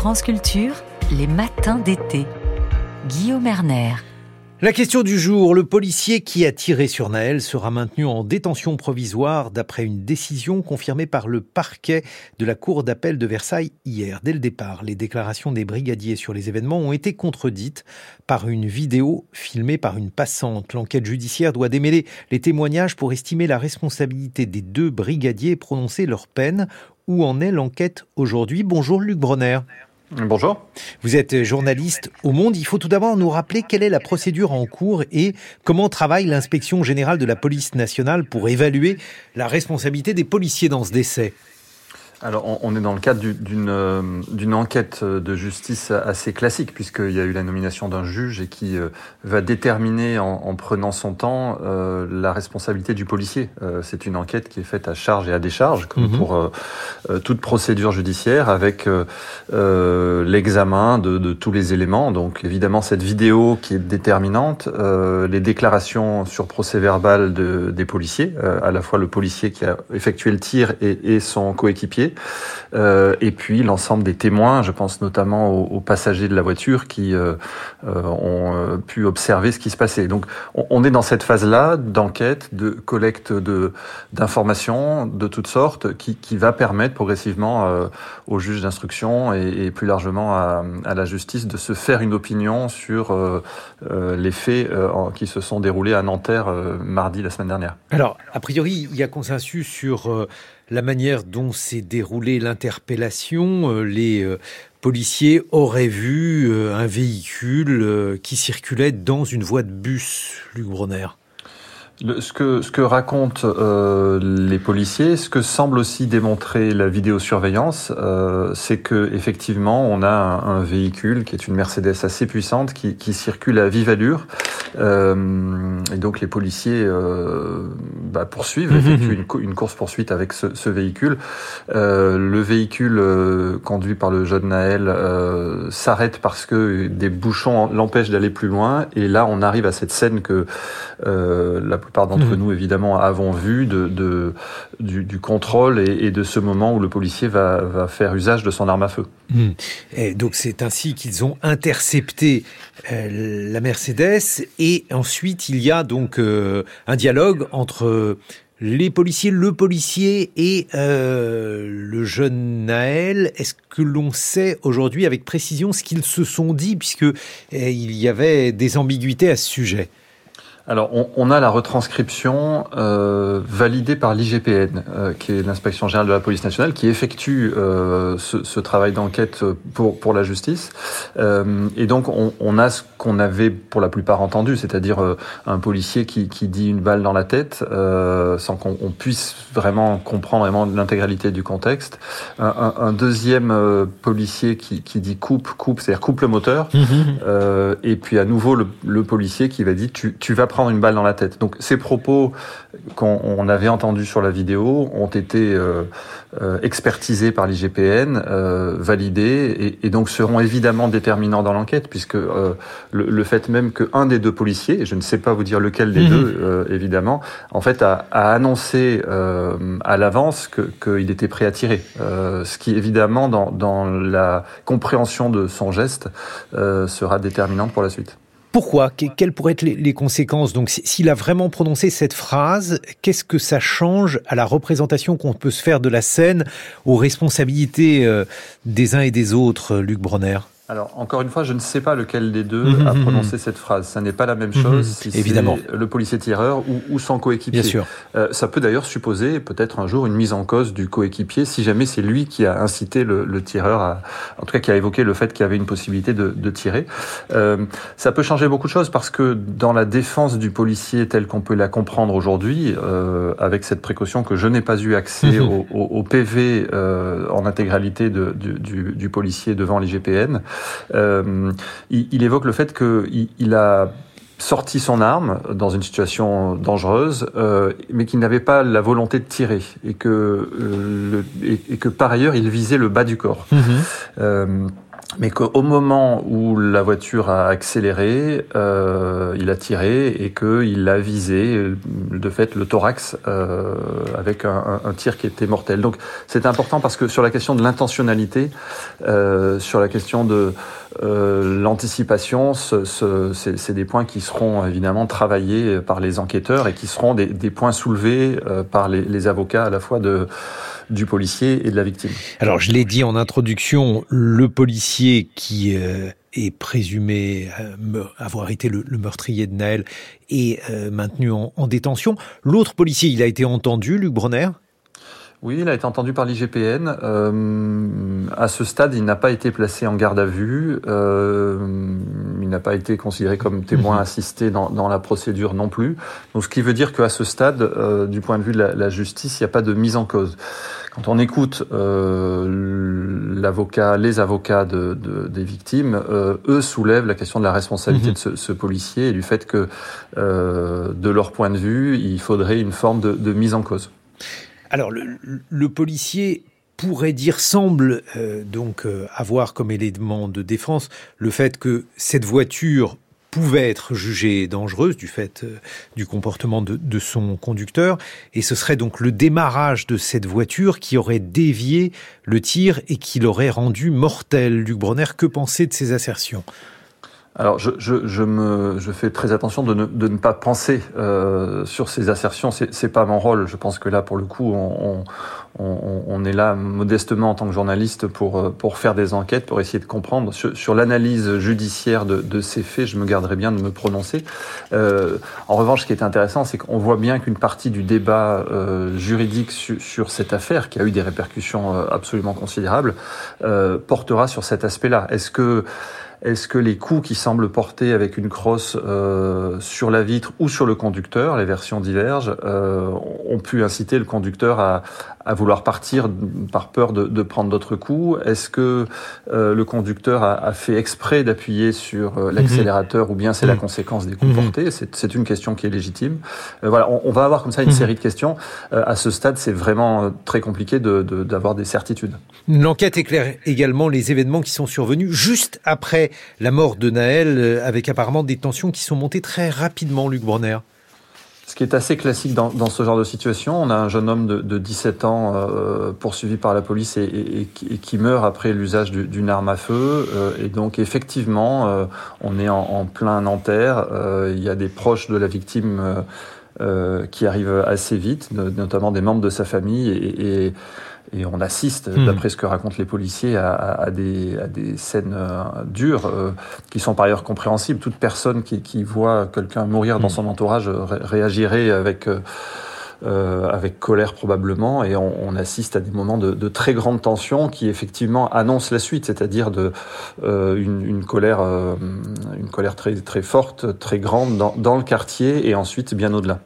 France les matins d'été. Guillaume Erner. La question du jour, le policier qui a tiré sur Naël sera maintenu en détention provisoire d'après une décision confirmée par le parquet de la Cour d'appel de Versailles hier. Dès le départ, les déclarations des brigadiers sur les événements ont été contredites par une vidéo filmée par une passante. L'enquête judiciaire doit démêler les témoignages pour estimer la responsabilité des deux brigadiers et prononcer leur peine. Où en est l'enquête aujourd'hui? Bonjour Luc Bronner. Bonjour. Vous êtes journaliste au Monde. Il faut tout d'abord nous rappeler quelle est la procédure en cours et comment travaille l'inspection générale de la police nationale pour évaluer la responsabilité des policiers dans ce décès. Alors, on est dans le cadre euh, d'une enquête de justice assez classique, puisqu'il y a eu la nomination d'un juge et qui euh, va déterminer, en, prenant son temps, euh, la responsabilité du policier. C'est une enquête qui est faite à charge et à décharge, comme mhm. pour toute procédure judiciaire, avec l'examen de, de, tous les éléments. Donc, évidemment, cette vidéo qui est déterminante, les déclarations sur procès verbal de, des policiers, à la fois le policier qui a effectué le tir et, et son coéquipier, euh, et puis l'ensemble des témoins, je pense notamment aux, passagers de la voiture qui euh, euh, ont pu observer ce qui se passait. Donc on, est dans cette phase-là d'enquête, de collecte de d'informations de toutes sortes, qui, qui va permettre progressivement aux juges d'instruction et, plus largement à, la justice de se faire une opinion sur les faits qui se sont déroulés à Nanterre mardi la semaine dernière. Alors, a priori, il y a consensus sur la manière dont s'est déroulée l'interpellation. Euh, les euh, policiers auraient vu euh, un véhicule qui circulait dans une voie de bus, Luc Bronner ce, que, ce que racontent les policiers, ce que semble aussi démontrer la vidéosurveillance, c'est que effectivement, on a un, véhicule qui est une Mercedes assez puissante qui, qui circule à vive allure, et donc les policiers euh, bah, poursuivent, effectuent une, une course poursuite avec ce, ce véhicule. Euh, le véhicule euh, conduit par le jeune Naël s'arrête parce que des bouchons l'empêchent d'aller plus loin, et là, on arrive à cette scène que la plupart d'entre mhm. nous, évidemment, avons vu de, de du, contrôle et, de ce moment où le policier va, va faire usage de son arme à feu. Mhm. Et donc c'est ainsi qu'ils ont intercepté euh, la Mercedes et ensuite il y a donc euh, un dialogue entre les policiers, le policier et euh, le jeune Naël. Est-ce que l'on sait aujourd'hui avec précision ce qu'ils se sont dit puisque il y avait des ambiguïtés à ce sujet? Alors, on, on, a la retranscription euh, validée par l'IGPN, euh, qui est l'inspection générale de la police nationale, qui effectue euh, ce, ce, travail d'enquête pour, pour la justice. Euh, et donc, on, on a ce qu'on avait pour la plupart entendu, c'est-à-dire euh, un policier qui, qui, dit une balle dans la tête, sans qu'on puisse vraiment comprendre vraiment l'intégralité du contexte. Un, un, un deuxième policier qui, qui, dit coupe, coupe, c'est-à-dire coupe le moteur. Mmh. et puis à nouveau le, le policier qui va dire tu, tu vas prendre une balle dans la tête. Donc ces propos qu'on avait entendus sur la vidéo ont été euh, euh, expertisés par l'IGPN, euh, validés, et, donc seront évidemment déterminants dans l'enquête, puisque le, fait même qu'un des deux policiers, et je ne sais pas vous dire lequel des mhm. deux, évidemment, en fait a, annoncé à l'avance qu'il était prêt à tirer, ce qui évidemment dans, dans la compréhension de son geste sera déterminant pour la suite. Pourquoi? Quelles pourraient être les conséquences? Donc, s'il a vraiment prononcé cette phrase, qu'est-ce que ça change à la représentation qu'on peut se faire de la scène, aux responsabilités euh, des uns et des autres, Luc Bronner? Alors, encore une fois, je ne sais pas lequel des deux mhm, a mhm, prononcé mhm. cette phrase. Ça n'est pas la même chose si Évidemment. c'est le policier tireur ou, ou son coéquipier. Bien sûr. Euh, ça peut d'ailleurs supposer peut-être un jour une mise en cause du coéquipier si jamais c'est lui qui a incité le, le, tireur à, en tout cas qui a évoqué le fait qu'il y avait une possibilité de, de tirer. Euh, ça peut changer beaucoup de choses parce que dans la défense du policier telle qu'on peut la comprendre aujourd'hui, euh, avec cette précaution que je n'ai pas eu accès au, au, au, PV euh, en intégralité de, du, du, du policier devant l'IGPN, euh, il, évoque le fait qu'il il a sorti son arme dans une situation dangereuse, euh, mais qu'il n'avait pas la volonté de tirer et que, euh, le, et, que par ailleurs il visait le bas du corps. Mhm. Mais qu'au moment où la voiture a accéléré, euh, il a tiré et qu'il a visé de fait le thorax euh, avec un, un, tir qui était mortel. Donc c'est important parce que sur la question de l'intentionnalité, euh, sur la question de euh, l'anticipation, ce, ce, c'est des points qui seront évidemment travaillés par les enquêteurs et qui seront des, des points soulevés euh, par les, les avocats à la fois de du policier et de la victime. Alors je l'ai dit en introduction, le policier qui euh, est présumé euh, avoir été le, le, meurtrier de Naël est euh, maintenu en, en détention. L'autre policier, il a été entendu, Luc Bronner? Oui, il a été entendu par l'IGPN. Euh, à ce stade, il n'a pas été placé en garde à vue. Euh, n'a pas été considéré comme témoin mmh. assisté dans, dans, la procédure non plus. Donc, ce qui veut dire qu'à ce stade, euh, du point de vue de la, la justice, il n'y a pas de mise en cause. Quand on écoute euh, l'avocat, les avocats de, de, des victimes, euh, eux soulèvent la question de la responsabilité mmh. de ce, ce, policier et du fait que, de leur point de vue, il faudrait une forme de, de mise en cause. Alors, le, le, policier pourrait dire, semble euh, donc euh, avoir comme élément de défense le fait que cette voiture pouvait être jugée dangereuse du fait euh, du comportement de, de, son conducteur et ce serait donc le démarrage de cette voiture qui aurait dévié le tir et qui l'aurait rendu mortel. Luc Bronner, que penser de ces assertions? Alors, je, je, je, me, je fais très attention de ne, de ne pas penser euh, sur ces assertions. C'est, c'est pas mon rôle. Je pense que là, pour le coup, on, on, on, est là modestement en tant que journaliste pour, pour faire des enquêtes, pour essayer de comprendre. Sur, sur l'analyse judiciaire de, de, ces faits, je me garderai bien de me prononcer. Euh, en revanche, ce qui est intéressant, c'est qu'on voit bien qu'une partie du débat euh, juridique su, sur cette affaire, qui a eu des répercussions euh, absolument considérables, euh, portera sur cet aspect-là. Est-ce que est-ce que les coups qui semblent porter avec une crosse euh, sur la vitre ou sur le conducteur, les versions divergent, euh, ont pu inciter le conducteur à, à vouloir partir par peur de, de prendre d'autres coups Est-ce que euh, le conducteur a, a fait exprès d'appuyer sur euh, l'accélérateur mmh. ou bien c'est mmh. la conséquence des coups mmh. portés? C'est une question qui est légitime. Euh, voilà, on, on, va avoir comme ça une série de questions. À ce stade, c'est vraiment très compliqué d'avoir de, de, des certitudes. L'enquête éclaire également les événements qui sont survenus juste après la mort de Naël, avec apparemment des tensions qui sont montées très rapidement, Luc Bronner. Ce qui est assez classique dans, dans, ce genre de situation, on a un jeune homme de, de 17 ans euh, poursuivi par la police et, et, et qui meurt après l'usage d'une arme à feu. Euh, et donc effectivement, euh, on est en, en plein Nanterre. Euh, il y a des proches de la victime euh, qui arrivent assez vite, notamment des membres de sa famille. et et on assiste, mmh. d'après ce que racontent les policiers, à, à, à, des, à des, scènes euh, dures euh, qui sont par ailleurs compréhensibles. Toute personne qui, qui voit quelqu'un mourir mmh. dans son entourage ré réagirait avec, euh, euh, avec colère probablement. Et on, assiste à des moments de, très grande tension qui effectivement annoncent la suite, c'est-à-dire de euh, une, colère, une colère très, très forte, très grande dans, dans le quartier et ensuite bien au-delà.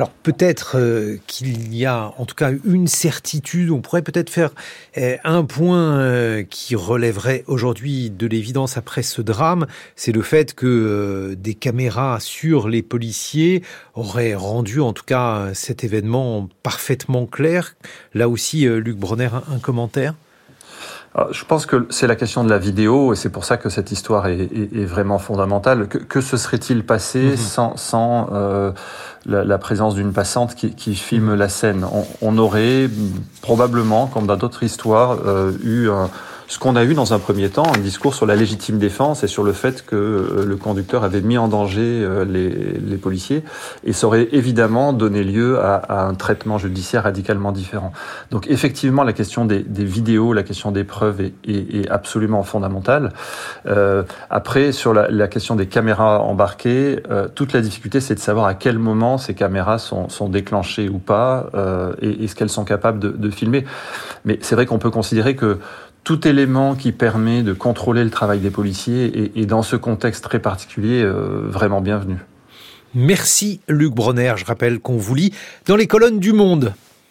Alors peut-être euh, qu'il y a en tout cas une certitude, on pourrait peut-être faire euh, un point euh, qui relèverait aujourd'hui de l'évidence après ce drame, c'est le fait que des caméras sur les policiers auraient rendu en tout cas cet événement parfaitement clair. Là aussi, Luc Bronner, un commentaire? Je pense que c'est la question de la vidéo et c'est pour ça que cette histoire est, est, est vraiment fondamentale. Que, que se serait-il passé mmh. sans, sans euh, la, la, présence d'une passante qui, qui, filme la scène? On, on, aurait probablement, comme dans d'autres histoires, euh, eu un, ce qu'on a eu dans un premier temps, un discours sur la légitime défense et sur le fait que euh, le conducteur avait mis en danger euh, les, policiers, et ça aurait évidemment donné lieu à, un traitement judiciaire radicalement différent. Donc effectivement, la question des, vidéos, la question des preuves est, absolument fondamentale. Euh, après, sur la, question des caméras embarquées, euh, toute la difficulté, c'est de savoir à quel moment ces caméras sont, déclenchées ou pas, euh, et est-ce qu'elles sont capables de filmer. Mais c'est vrai qu'on peut considérer que tout élément qui permet de contrôler le travail des policiers est, dans ce contexte très particulier euh, vraiment bienvenu. Merci Luc Bronner, je rappelle qu'on vous lit dans les colonnes du Monde.